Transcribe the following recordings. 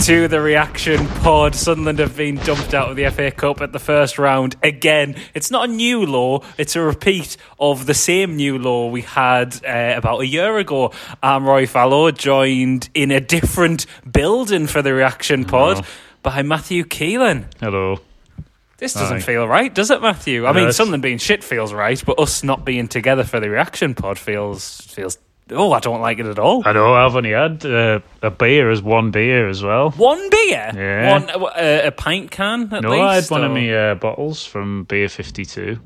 To the reaction pod. Sunderland have been dumped out of the FA Cup at the first round again. It's not a new law, it's a repeat of the same new law we had uh, about a year ago. I'm Roy Fallow, joined in a different building for the reaction pod Hello. by Matthew Keelan. Hello. This doesn't Hi. feel right, does it, Matthew? I No, mean, it's- Sunderland being shit feels right, but us not being together for the reaction pod feels feels. Oh, I don't like it at all. I know I've only had uh, a beer as one beer as well. One beer, Yeah. one uh, a pint can. At no, least, I had one of my uh, bottles from Beer 52.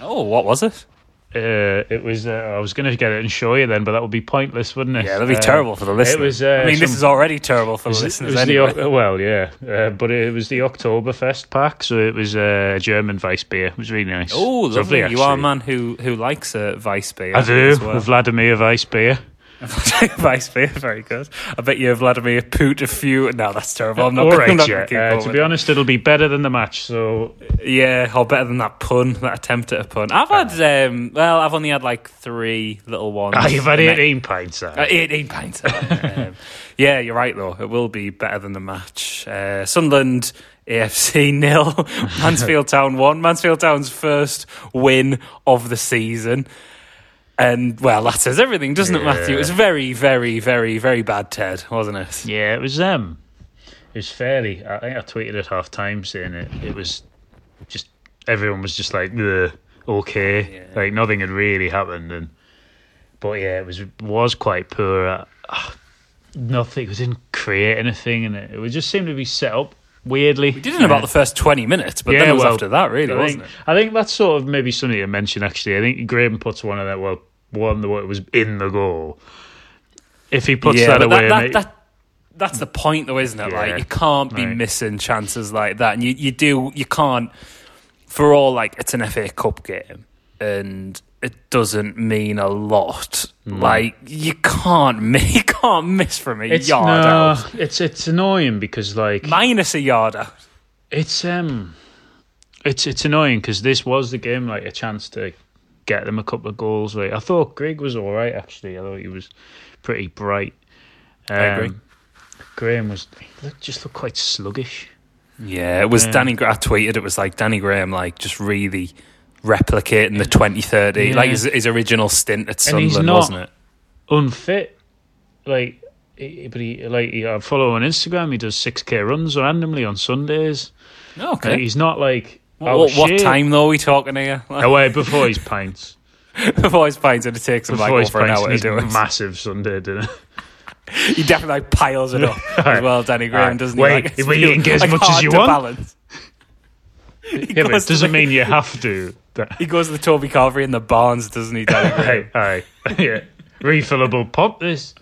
Oh, what was it? Uh, it was. Uh, I was going to get it and show you then, but that would be pointless, wouldn't it? Yeah, that'd be Uh, terrible for the listeners. It was. Uh, I mean, this is already terrible for the listeners. was the well, yeah, uh, but it was the Oktoberfest pack, so it was uh, a German Weiss beer. It was really nice. Oh, It's lovely! you are a man who who likes a Vice beer. I do. well. Vladimir Weiss beer. Vice beer, very good. I bet you Vladimir Put a few. No, that's terrible. I'm not. All I'm not yeah. Uh, to be honest, it'll be better than the match. So Yeah, or better than that pun, that attempt at a pun. I've had, um, well, I've only had like three little ones. ah, you've had 18 pints. uh. 18 pints. um, yeah, you're right, though. It will be better than the match. Uh, Sunderland AFC nil, Mansfield Town one. Mansfield Town's first win of the season. And, well, that says everything, doesn't it, Matthew? It was very, very, very, very bad, Ted, wasn't it? Yeah, it was um, it was fairly. I think I tweeted at half time saying it. It was just everyone was just like, "Ugh, okay, Yeah. like nothing had really happened, and but yeah, it was was quite poor. Uh, ah, nothing. We didn't create anything, and it, it would just seemed to be set up weirdly. We did in about the first 20 minutes, but then it was after that, really, I wasn't think, it? I think that's sort of maybe something to mention. Actually, I think Graham puts one of that. Well, one that was in the goal. If he puts that away, that, mate- that, that's the point, though, isn't it? Yeah. Like you can't be Right. missing chances like that, and you you do you can't. For all like it's an FA Cup game, and it doesn't mean a lot. Like you can't miss, you can't miss from a it's yard no, out, it's it's annoying because like minus a yard out. It's um, it's it's annoying because this was the game like a chance to get them a couple of goals. Like I thought Greg was all right actually. I thought he was pretty bright. Um, agree. Graham was looked, just looked quite sluggish. Yeah, it was Yeah. Danny. I tweeted it was like Danny Graham, like just really replicating the 2030, Yeah. like his, his original stint at Sunderland, wasn't it? Unfit, like. But he like I follow him on Instagram. He does six k runs randomly on Sundays. Oh, okay. Like, he's not like what, what, time though are we talking here? Like, Away before his pints. before his pints, and it takes him like Before over an hour to do it. massive Sunday dinner. He definitely like piles it up as well, Danny Graham, Alright. doesn't Wait, he? Like, you it's eat as like much as you want? Balance. Yeah, but it doesn't mean you have to. He goes to the Toby Carvery in the Barnes, doesn't he, Danny Graham? Aye, aye. yeah. Refillable pop this.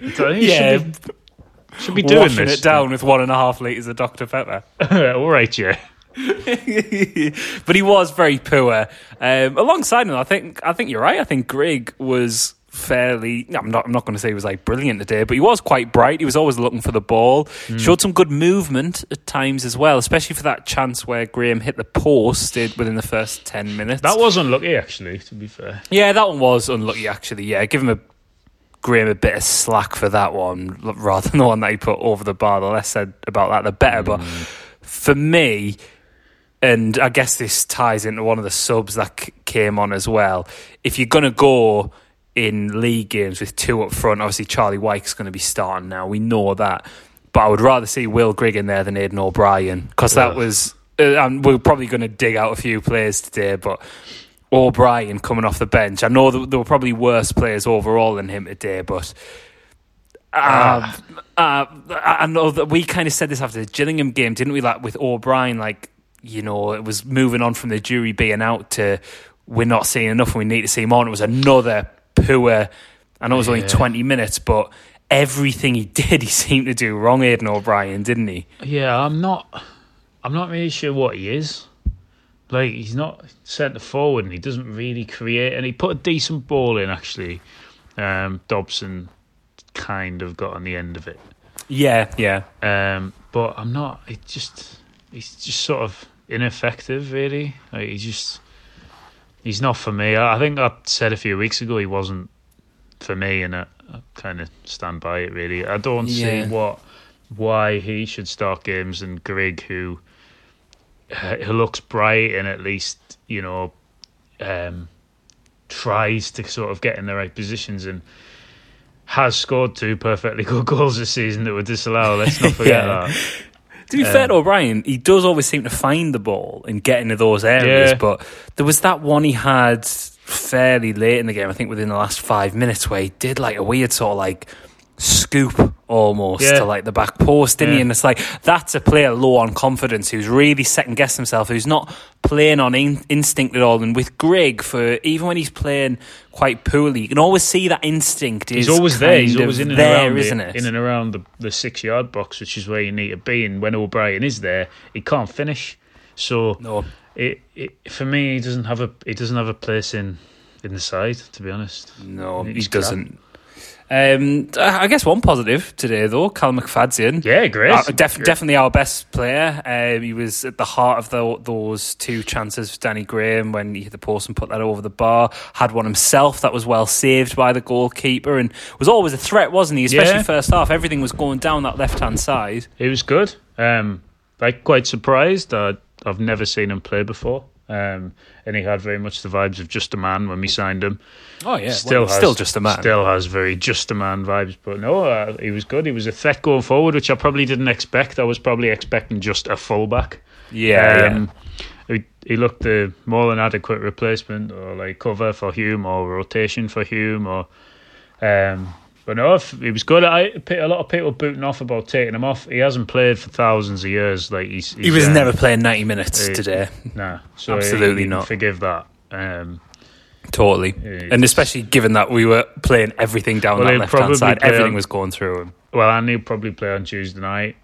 Yeah, should be, should be doing washing this. it down with one and a half litres of Dr. Pepper. All right, yeah. but he was very poor. Um, alongside him, I think I think you're right. I think Greg was fairly. I'm not. I'm not going to say he was like brilliant today, but he was quite bright. He was always looking for the ball. Hmm. Showed some good movement at times as well, especially for that chance where Graham hit the post within the first ten minutes. That was unlucky, actually, to be fair. yeah, that one was unlucky actually. Yeah, give him a. Graham a bit of slack for that one rather than the one that he put over the bar. The less said about that, the better. But for me, and I guess this ties into one of the subs that c- came on as well. If you're going to go in league games with two up front, obviously Charlie Wyke's going to be starting now. We know that. But I would rather see Will Grigg in there than Aiden O'Brien because that was. Uh, and we're probably going to dig out a few players today, but O'Brien coming off the bench. I know there were probably worse players overall than him today, but. Uh, uh, I know that we kind of said this after the Gillingham game, didn't we? Like with O'Brien, like you know, it was moving on from the jury being out to we're not seeing enough and we need to see more. And it was another poor. I know it was only Yeah. twenty minutes, but everything he did, he seemed to do wrong. Aiden O'Brien, didn't he? Yeah, I'm not. I'm not really sure what he is. Like he's not centre forward, and he doesn't really create. And he put a decent ball in actually. Um, Dobson kind of got on the end of it. Yeah, yeah. Um, but I'm not. It just he's just sort of ineffective, really. Like he just he's not for me. I think I said a few weeks ago he wasn't for me, and I, I kind of stand by it. Really, I don't Yeah. see what why he should start games and Greg, who uh, who looks bright and at least you know um, tries to sort of get in the right positions and has scored two perfectly good goals this season that were disallowed. Let's not forget Yeah. that. To be fair um, to O'Brien, he does always seem to find the ball and get into those areas. Yeah. But there was that one he had fairly late in the game, I think within the last five minutes, where he did like a weird sort of like scoop almost Yeah. to like the back post, didn't he? And it's like that's a player low on confidence who's really second guessed himself, who's not playing on in- instinct at all. And with Greg, for even when he's playing quite poorly, you can always see that instinct is He's always there. He's always in and there, around isn't it, it? in and around the, the six yard box, which is where you need to be. And when O'Brien is there, he can't finish. So no. it, it for me, he doesn't have a he doesn't have a place in in the side. To be honest, No, he crap. doesn't. Um, I guess one positive today, though, Cal McFadzean. yeah, great. Uh, def- Great. Definitely our best player. Um, he was at the heart of the, those two chances for Danny Graham when he hit the post and put that over the bar. Had one himself that was well saved by the goalkeeper and was always a threat, wasn't he? Especially Yeah. first half. Everything was going down that left hand side. He was good. Um, like quite surprised. Uh, I've never seen him play before. Um, and he had very much the vibes of just a man when we signed him. Oh, yeah. still has, still just a man. Still has very just a man vibes. But no, uh, he was good. He was a threat going forward, which I probably didn't expect. I was probably expecting just a fullback. yeah, yeah. Um, He, he looked a more than adequate replacement or like cover for Hume or rotation for Hume or. Um, but no, he was good. I a lot of people booting off about taking him off. He hasn't played for thousands of years. Like he's, He was um, never playing 90 minutes he- today. Nah, so Absolutely you can not. Forgive that. Um, Totally. And especially given that we were playing everything down Well, that left hand side, everything on- was going through him. well, and he'll probably play on Tuesday night.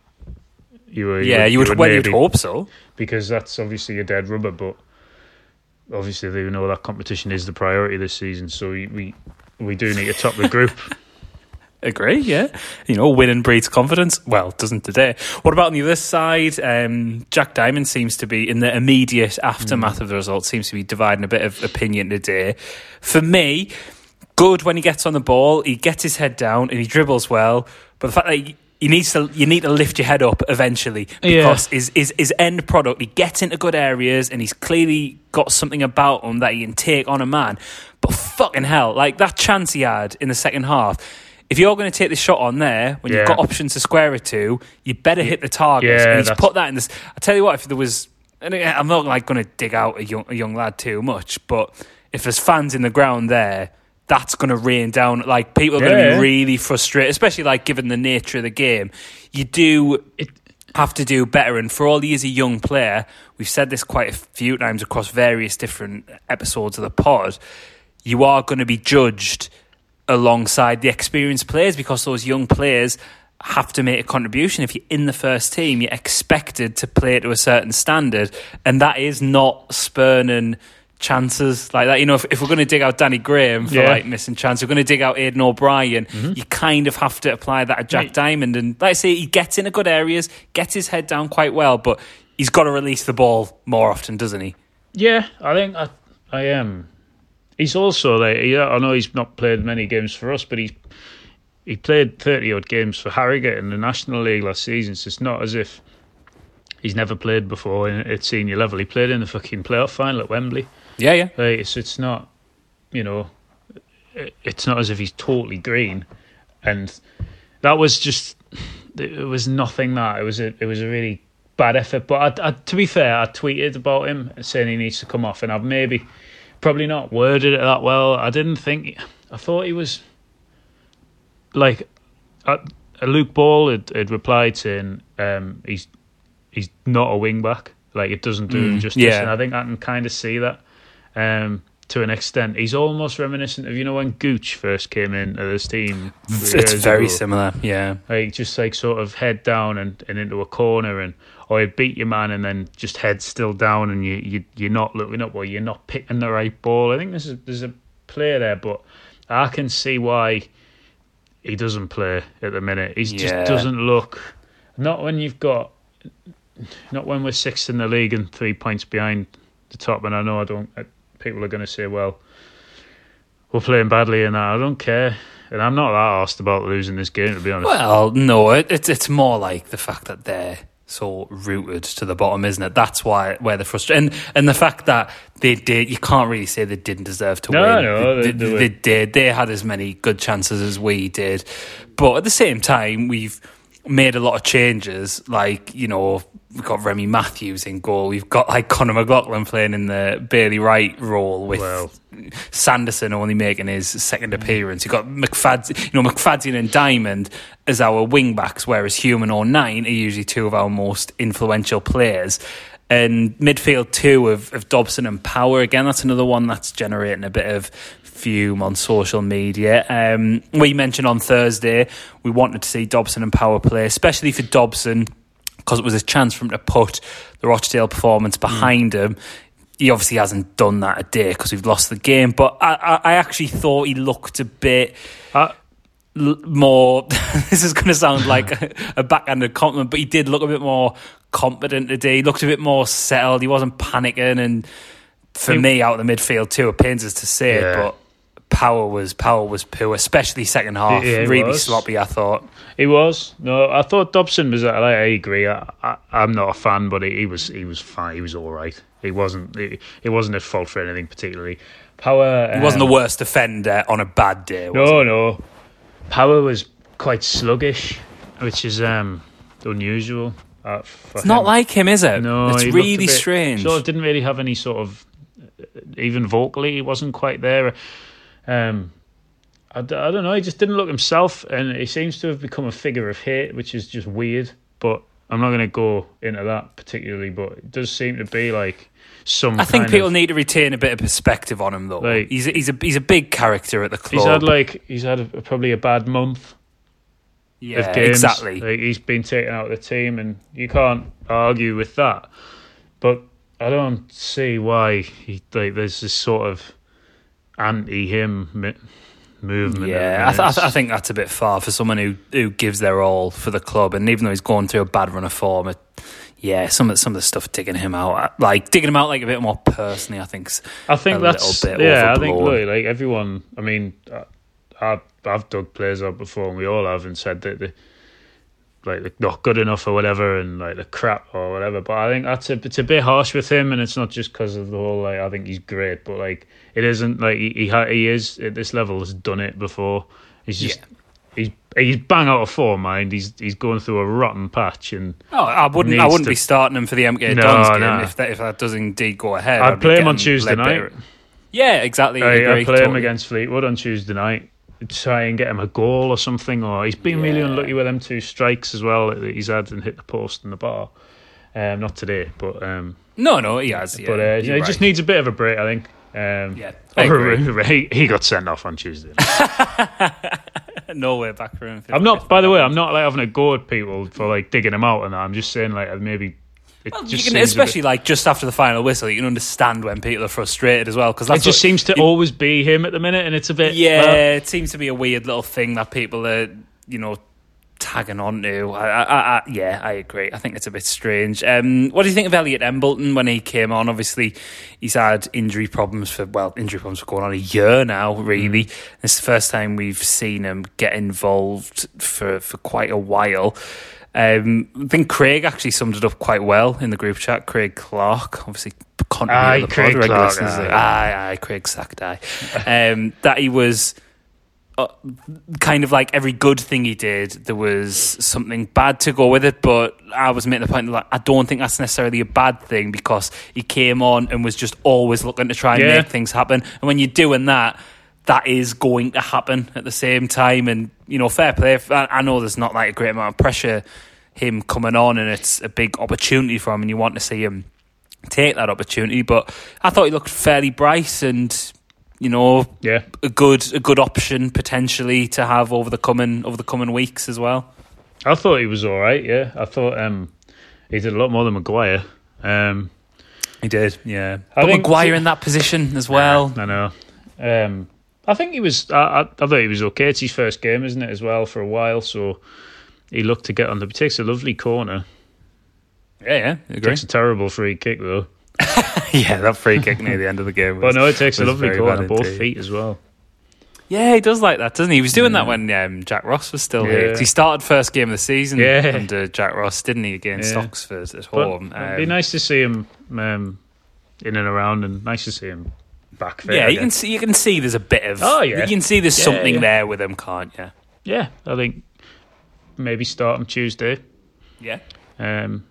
You were, Yeah, you would, well, you'd maybe- hope so. because that's obviously a dead rubber. But obviously, they know that competition is the priority this season. So we we, we do need to top the group. Agree, yeah. You know, winning breeds confidence. Well, doesn't today. What about on the other side? Um, Jack Diamond seems to be, in the immediate aftermath of the result, seems to be dividing a bit of opinion today. For me, good when he gets on the ball, he gets his head down and he dribbles well. But the fact that he, he needs to, you need to lift your head up eventually because his, his his end product, he gets into good areas and he's clearly got something about him that he can take on a man. But fucking hell, like that chance he had in the second half. If you're going to take the shot on there when Yeah. you've got options to square it to, you better hit the target. Yeah, and he's that's- put that in this. I tell you what, if there was, and I'm not like going to dig out a young a young lad too much, but if there's fans in the ground there, that's going to rain down. Like people are going to be really frustrated, especially like given the nature of the game. You do have to do better, and for all he is a young player, we've said this quite a few times across various different episodes of the pod. You are going to be judged alongside the experienced players because those young players have to make a contribution. If you're in the first team, you're expected to play to a certain standard, and that is not spurning chances like that. You know, if, if we're going to dig out Danny Graham for Yeah. like missing chance, we're going to dig out Aiden O'Brien. Mm-hmm. You kind of have to apply that to Jack Mate. Diamond, and like I say, he gets into good areas, gets his head down quite well, but he's got to release the ball more often, doesn't he? Yeah, I think I, I am. He's also like yeah, I know he's not played many games for us, but he's he played thirty odd games for Harrogate in the National League last season. So it's not as if he's never played before in, at senior level. He played in the fucking playoff final at Wembley. Yeah, yeah. Like it's it's not, you know, it, it's not as if he's totally green, and that was just it was nothing. That it was a it was a really bad effort. But I, I, to be fair, I tweeted about him saying he needs to come off, and I've maybe probably not worded it that well. I didn't think I thought he was like uh, Luke Ball had, had replied saying um, he's he's not a wing back. Like it doesn't do him Mm, justice, yeah. and I think I can kind of see that um, to an extent. He's almost reminiscent of you know when Gooch first came in to this team. It's, very ago. similar. Yeah. Like just like sort of head down and, and into a corner and or you beat your man and then just head still down and you, you you're not looking up or you're not picking the right ball. I think there's a, there's a player there, but I can see why he doesn't play at the minute. He Yeah. just doesn't look not when you've got not when we're sixth in the league and three points behind the top. And I know I don't. People are going to say, well. we're playing badly and I don't care. And I'm not that asked about losing this game, to be honest. Well, no, it, it's it's more like the fact that they're so rooted to the bottom, isn't it? That's why where the frustration and, and the fact that they did. You can't really say they didn't deserve to No, win. no, they- they they, they did. They had as many good chances as we did, but at the same time, we've made a lot of changes. Like you know, we've got Remi Matthews in goal. We've got like Conor McLaughlin playing in the Bailey Wright role with Well. Sanderson only making his second mm. appearance. You've got McFadzean, you know, McFadzean and Diamond as our wing backs, whereas Hume and O'Nien are usually two of our most influential players. And midfield two of, of Dobson and Power again. That's another one that's generating a bit of fume on social media. Um, we mentioned on Thursday we wanted to see Dobson and Power play, especially for Dobson because it was a chance for him to put the Rochdale performance behind him. He obviously hasn't done that a day because we've lost the game. But I, I, I actually thought he looked a bit l- more. this is going to sound like a, a backhanded compliment, but he did look a bit more competent today. He looked a bit more settled. He wasn't panicking. And for He- me, out of the midfield too, it pains us to say it, Yeah. but power was power was poor, especially second half. Yeah, really was. sloppy. I thought. he was. No, I thought Dobson was. I, I agree. I, I, I'm not a fan, but he, he was. He was fine. He was all right. He wasn't. He, he wasn't at fault for anything particularly. Power. He wasn't um, the worst defender on a bad day. Was No, no. Power was quite sluggish, which is um unusual. Uh, It's not him. like him, is it? No, it's he looked a really bit- strange. Of didn't really have any sort of even vocally, he wasn't quite there. Um, I, I don't know. He just didn't look himself, and he seems to have become a figure of hate, which is just weird. But I'm not going to go into that particularly. But it does seem to be like some. I think people of, need to retain a bit of perspective on him, though. Like- he's a, he's a he's a big character at the club. He's had like he's had a, probably a bad month yeah, of games. exactly. Like he's been taken out of the team, and you can't argue with that. But I don't see why he like there's this sort of anti him movement. yeah, I, th- I, th- I think that's a bit far for someone who, who gives their all for the club, and even though he's going through a bad run of form, it, yeah, some of some of the stuff digging him out, uh, like digging him out like a bit more personally, I think. I think a that's little bit yeah. I think look, like everyone. I mean, I- I've I've dug players up before, and we all have, and said that they like not good enough or whatever, and like the crap or whatever. But I think that's a it's a bit harsh with him, and it's not just because of the whole like I think he's great, but like it isn't like he he, ha- he is at this level has done it before. He's just he's he's bang out of form, mind. He's he's going through a rotten patch, and Oh, I wouldn't. I wouldn't to- be starting him for the MK No, Dons game if that if that does indeed go ahead. I'd be play him on Tuesday night. Yeah, exactly. I, I play him against Fleetwood on Tuesday night. Try and get him a goal or something. Or he's been really unlucky with them two strikes as well that he's had and hit the post and the bar. Um, not today, but um, No, no, he has. Yeah, but uh, you're he just needs a bit of a break, I think. Um, Yeah, I he, he got sent off on Tuesday. no way back for him. I'm not. By the way, I'm not like having a go at people for like digging him out and that. I'm just saying like maybe. Well, you can, a bit- especially like just after the final whistle, you can understand when people are frustrated as well because it just what- seems to always be him at the minute, and it's a bit. Yeah, well, it seems to be a weird little thing that people are, you know, tagging on to. I, I, I, yeah, I agree. I think it's a bit strange. Um, what do you think of Elliot Embleton when he came on? Obviously, he's had injury problems for, well, injury problems for going on a year now, really. It's the first time we've seen him get involved for, for quite a while. Um, I think Craig actually summed it up quite well in the group chat. Craig Clark, obviously, Aye, the Craig Clark, aye. aye, aye, Craig sacked, aye. Um, that he was uh, kind of like every good thing he did, there was something bad to go with it. But I was making the point that like, I don't think that's necessarily a bad thing because he came on and was just always looking to try and Yeah. make things happen. And when you're doing that, that is going to happen at the same time. And you know, fair play. I know there's not like a great amount of pressure him coming on, and it's a big opportunity for him, and you want to see him take that opportunity. But I thought he looked fairly bright and. You know, yeah. a good a good option potentially to have over the coming over the coming weeks as well. I thought he was all right. Yeah, I thought um, he did a lot more than Maguire. Um, He did, yeah. I but think- Maguire in that position as well. I know. Um, I think he was. I, I, I thought he was okay. It's his first game, isn't it, as well, for a while. So he looked to get on the. He takes a lovely corner. Yeah, yeah, agree. Takes a terrible free kick though. yeah, that free kick near the end of the game. But no, it takes a lovely corner, both indeed. feet as well. Yeah, he does like that, doesn't he? He was doing that when um, Jack Ross was still here. 'cause Yeah. he started first game of the season Yeah. under Jack Ross, didn't he, against Yeah. Oxford at But home? it'd be Um, nice to see him um, in and around, and nice to see him back there. yeah, you can see you can see there's a bit of Oh, yeah. you can see there's Yeah, something yeah. there with him, can't you? Yeah, I think maybe start him Tuesday. Yeah. Um,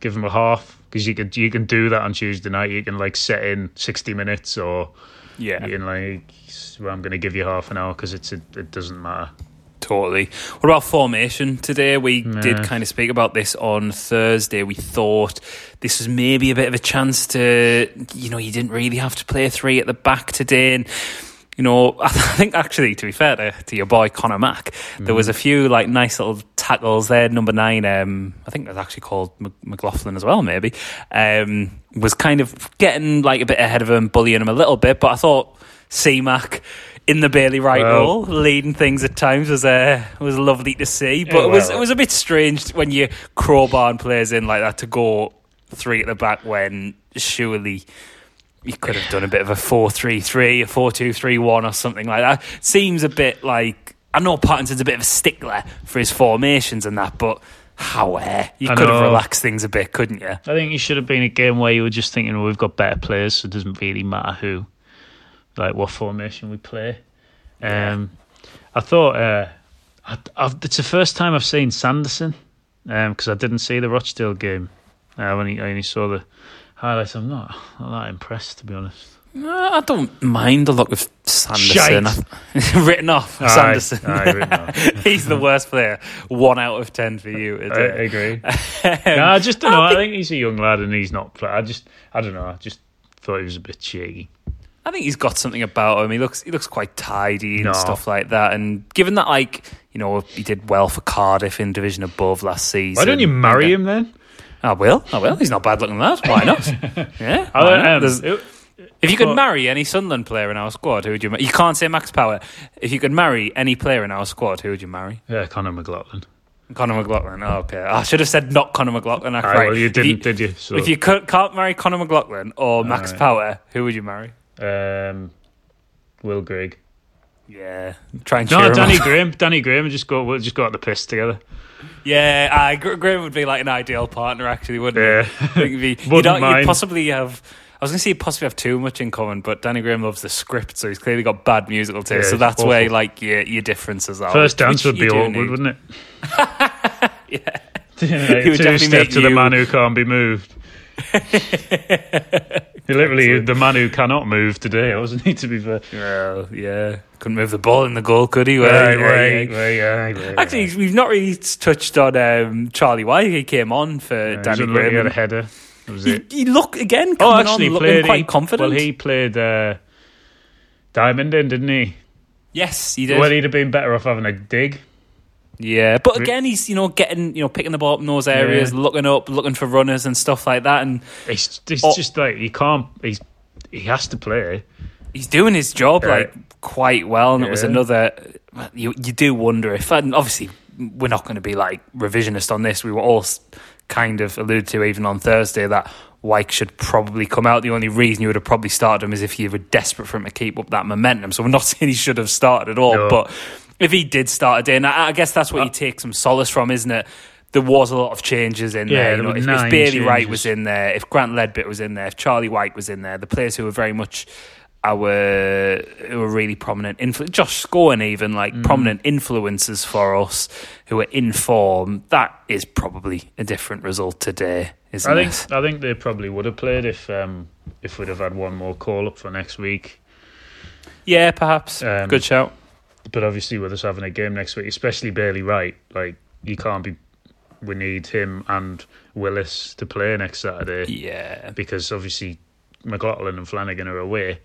give him a half because you can you can do that on Tuesday night. You can like set in sixty minutes, or Yeah. you can like well, I'm going to give you half an hour because it's a, it doesn't matter. Totally. What about formation today? We did kind of speak about this on Thursday. We thought this was maybe a bit of a chance to, you know, you didn't really have to play three at the back today. And, you know, I think actually, to be fair to, to your boy Connor Mack, there was a few like nice little tackles there. Number nine, um, I think was actually called Mc- McLaughlin as well, maybe, um, was kind of getting like a bit ahead of him, bullying him a little bit. But I thought C Mac in the Bailey Wright Well- role, leading things at times was uh, was lovely to see. But Yeah, it was it was a bit strange when you crowbar players in like that to go three at the back when surely you could have done a bit of a 4-3-3, a 4-2-3-1 or something like that. Seems a bit like I know Parkinson's a bit of a stickler for his formations and that, but how uh, you I could have relaxed things a bit, couldn't you? I think it should have been a game where you were just thinking, well, we've got better players, so it doesn't really matter who, like what formation we play. Um, I thought uh, I, I've, it's the first time I've seen Sanderson because I didn't see the Rochdale game uh, when he, I only saw the highlights. I'm not, not that impressed, to be honest. No, I don't mind the look of Sanderson. written off Aye, Sanderson. aye, written off. He's the worst player. One out of ten for you. I, I agree. Um, no, I just don't know. I think he's a young lad and he's not. I just, I don't know. I just thought he was a bit shaky. I think he's got something about him. He looks he looks quite tidy and No. stuff like that. And given that, like you know, he did well for Cardiff in division above last season. Why don't you marry him then? I will. I will. He's not bad looking lad. Why not? yeah. I why not? it- if you could marry any Sunderland player in our squad, who would you? ma- You can't say Max Power. If you could marry any player in our squad, who would you marry? yeah, Conor McLaughlin. Conor McLaughlin. Oh, okay. I should have said not Conor McLaughlin. Right. well, you If didn't, did you? So, If you could, can't marry Conor McLaughlin or Max Aye. Power, who would you marry? Um, Will Grigg. Yeah, try and cheer No, him Danny up. Graham. Danny Graham. and Just go. We'll just go out the piss together. Yeah, uh, Graham would be like an ideal partner, actually, wouldn't Yeah. he? I think he'd be- you'd, Wouldn't you'd possibly have. I was going to say you'd possibly have too much in common, but Danny Graham loves the script, so he's clearly got bad musical taste. Yeah, so it's that's where like your your differences are. First which- dance would be awkward, need. wouldn't it? Yeah. Like, He would two definitely step make to the man who can't be moved. Literally, the man who cannot move today, wasn't he? To be fair. Well, yeah, couldn't move the ball in the goal, could he? Well, Right, right, right, right. Actually, we've not really touched on um, Charlie Wyke. He came on for Yeah, Danny he was looking at a header. He, it. he looked again Oh, actually, on, looking played quite he, confident. Well, he played uh, Diamond in, didn't he? yes, he did. Well, he'd have been better off having a dig. Yeah, but again, he's you know getting you know picking the ball up in those areas, Yeah. looking up, looking for runners and stuff like that, and It's, it's Oh. just like he can't. He's he has to play. he's doing his job Right. like quite well. And it was another. You you do wonder if, and obviously we're not going to be like revisionist on this. We were all kind of alluded to even on Thursday that Wyke should probably come out. The only reason you would have probably started him is if you were desperate for him to keep up that momentum. So we're not saying he should have started at all, No. but if he did start a day, and I, I guess that's what Uh, you take some solace from, isn't it? There was a lot of changes in Yeah, there. You know, if, if Bailey Wright was in there, if Grant Leadbitter was in there, if Charlie Wyke was in there, the players who were very much our who were really prominent, influ- Josh Scowen even like Mm. prominent influences for us who were in form. That is probably a different result today, isn't I think it? I think they probably would have played if um, if we'd have had one more call up for next week. Yeah, perhaps. Um, Good shout. But obviously, with us having a game next week, especially Bailey Wright, like he can't be. We need him and Willis to play next Saturday Yeah. because obviously McLaughlin and Flanagan are away.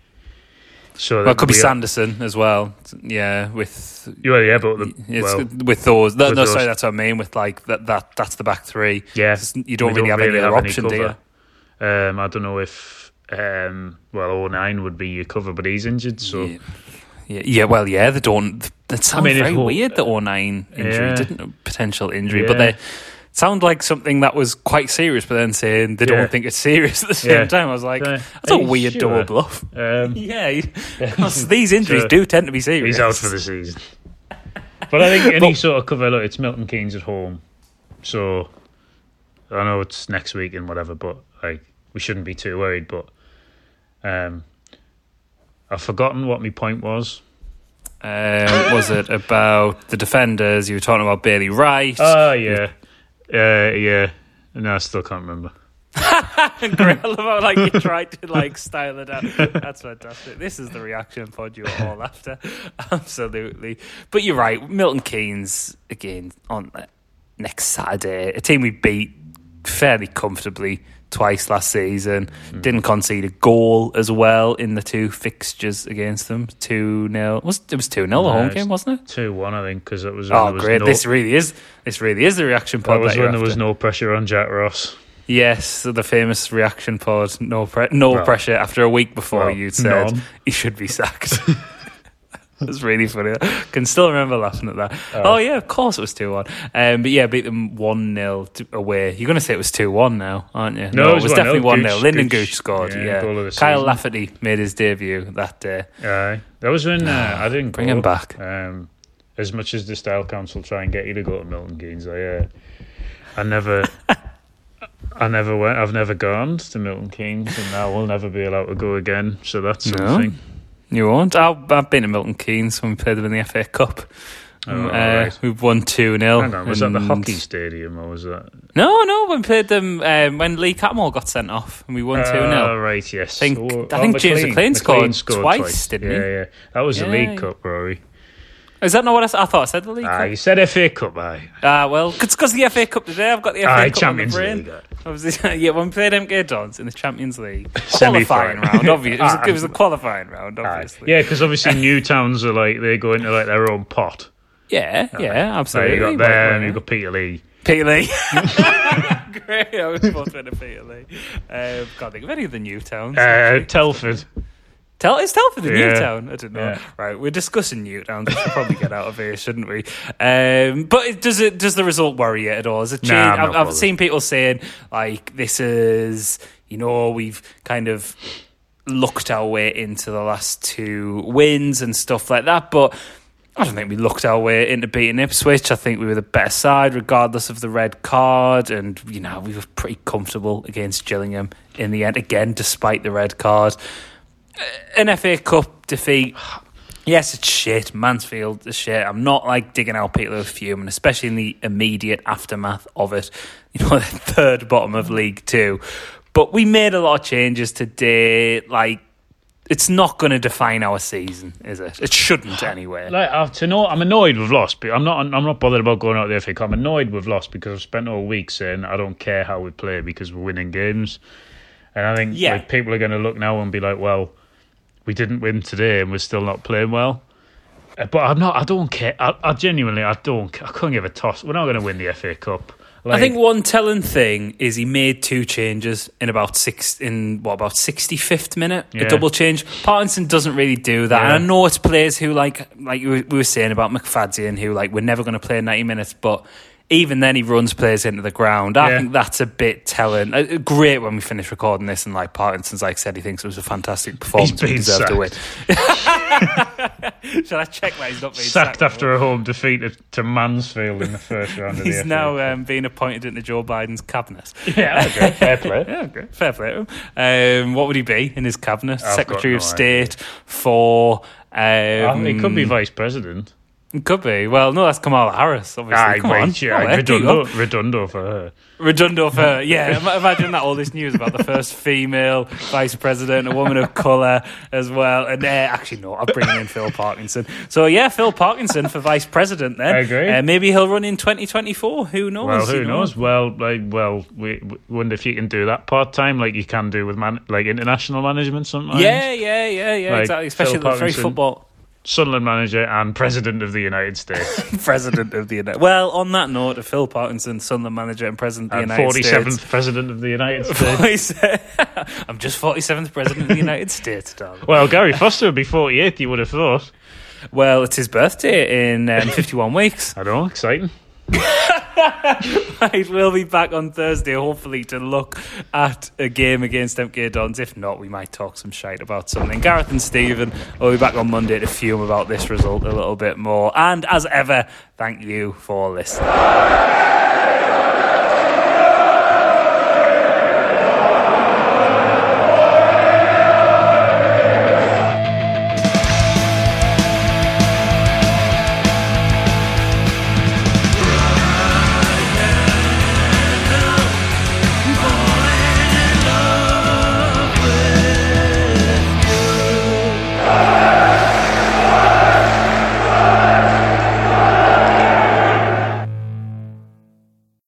So Well, it could be Sanderson as well. Yeah, with Well, yeah, but the, well, with those. No, with no, those- sorry, that's what I mean. With like that, that that's the back three. yeah, You don't really have any other option, do you? Um, I don't know if um, well, O'Nien would be your cover, but he's injured, so Yeah. Yeah, yeah, well, yeah, they don't. That sounds mean, if very Ho- weird. The O'Nien injury, Yeah. didn't potential injury, Yeah. but they sound like something that was quite serious, but then saying they Yeah. don't think it's serious at the same time. I was like, Uh, that's a are weird sure? double bluff. Um, Yeah, because these injuries So, do tend to be serious. he's out for the season. But I think any But- sort of cover, look, it's Milton Keynes at home, so I know it's next week and whatever, but like we shouldn't be too worried. But um, I've forgotten what my point was. Um, was it about the defenders? You were talking about Bailey Wright. Oh yeah, uh, yeah. No, I still can't remember. Great. I love how like you tried to like style it out. That's fantastic. This is the reaction pod you were all after. Absolutely. But you're right. Milton Keynes again on uh, next Saturday. A team we beat fairly comfortably twice last season. Hmm. Didn't concede a goal as well in the two fixtures against them. Two 0 Was it was two 0 the home game, wasn't it? Two one, I think, because it was. Oh, was great! No, This really is. This really is the reaction pod. that was that when there was no pressure on Jack Ross. Yes, the famous reaction pod. No, pre- no Well, pressure. After a week before well, you said none. he should be sacked. It's really funny. I can still remember laughing at that. Oh, yeah, of course it was two one. Um, but yeah, beat them one 0 away. You're going to say it was two one now, aren't you? No, it it was definitely one 0 Gooch- Lynden Gooch, scored. yeah, Yeah, goal of the Kyle. Lafferty made his debut that day. Aye, that was when uh, I didn't Bring him back. Um, as much as the Style Council try and get you to go to Milton Keynes, I, uh, I never, I never went. I've never gone to Milton Keynes, and I will never be allowed to go again. So that's No? something. You won't? I've, I've been to Milton Keynes when we played them in the FA Cup. Oh, uh, right. We've won 2 0. Hang on, was that the hockey stadium or was that? No, no, we played them um, when Lee Cattermole got sent off and we won 2 0. Oh, right, yes. think- Oh, I think James McClean. McClean scored twice, didn't he? yeah, Yeah, That was the League yeah. Cup, Rory. Is that not what I thought? I said the League Ah, Cup. you said FA Cup, aye. Ah, well, it's because the FA Cup today. I've got the FA Aye, Cup Champions on the brain. Obviously, yeah, when we played MK Dons in the Champions League Semi-final. qualifying round, obviously, it was, Ah, it was a qualifying round, Aye. obviously. Yeah, because obviously new towns are like they go into like their own pot. yeah, yeah, So absolutely. you got them, you got Peterlee. Peter Lee. Great, I was both to Peterlee. Um, can't think of any of the new towns. Uh. Telford. Tell is Telford the Yeah. new town? I don't know. Yeah. Right, we're discussing new towns. We should probably get out of here, shouldn't we? Um, but it, does it does the result worry you at all? Has it Nah. I'm I've, I've seen people saying like this is you know we've kind of looked our way into the last two wins and stuff like that, but. I don't think we looked our way into beating Ipswich. I think we were the better side, regardless of the red card. And, you know, we were pretty comfortable against Gillingham in the end, again, despite the red card an FA Cup defeat. Yes, it's shit. Mansfield is shit. I'm not like digging out people who fume, and especially in the immediate aftermath of it. You know, the third bottom of League Two. But we made a lot of changes today. Like, it's not going to define our season, is it? It shouldn't anyway. Like I've to know, I'm annoyed we've lost, but I'm not. I'm not bothered about going out there the FA Cup. I'm annoyed we've lost because I've spent all week saying I don't care how we play because we're winning games, and I think Yeah. like people are going to look now and be like, well, we didn't win today and we're still not playing well. Uh, But I'm not. I don't care. I, I genuinely, I don't. I couldn't give a toss. We're not going to win the FA Cup. Like, I think one telling thing is he made two changes in about six in what about sixty fifth minute, Yeah. a double change. Parkinson doesn't really do that, Yeah. and I know it's players who like like we were- we were saying about McFadzean who like we're never going to play ninety minutes, but. Even then, he runs players into the ground. I Yeah. think that's a bit telling. Uh, great when we finish recording this, and like Parkinson's like said, he thinks it was a fantastic performance. We been deserve to win. Shall I check that he's not being sacked sacked after a home defeat to- Mansfield in the first round of the He's now um, being appointed into Joe Biden's cabinet. yeah, okay, fair play. Yeah, okay. Fair play. Um, what would he be in his cabinet? I've Secretary got of no State for. Um, he could be vice president. It could be. Well, no, that's Kamala Harris, obviously. Aye, Come wait, on. yeah, Oh, redundo, redundo for her. Redundo for yeah. Imagine that all this news about the first female vice president, a woman of colour as well, and uh, actually no, I'm bringing in Phil Parkinson. So yeah, Phil Parkinson for vice president. Then I agree. Uh, maybe he'll run in 2024. Who knows? Well, who you know? knows? Well, like, well, we, we wonder if you can do that part time, like you can do with man, like international management sometimes. Yeah, yeah, yeah, yeah. Like exactly. Especially the very football. Sunderland manager and president of the United States, president of the United. Well, on that note, of Phil Parkinson, Sunderland manager and president of the and United forty States. seventh president of the United States. I'm just 47th president of the United States, darling. Well, Gary Foster would be forty eighth. You would have thought. Well, it's his birthday in um, 51 weeks. I don't know, exciting. Right, we'll be back on Thursday, hopefully, to look at a game against MK Dons. If not, we might talk some shite about something. Gareth and Stephen will be back on Monday to fume about this result a little bit more. And as ever, thank you for listening.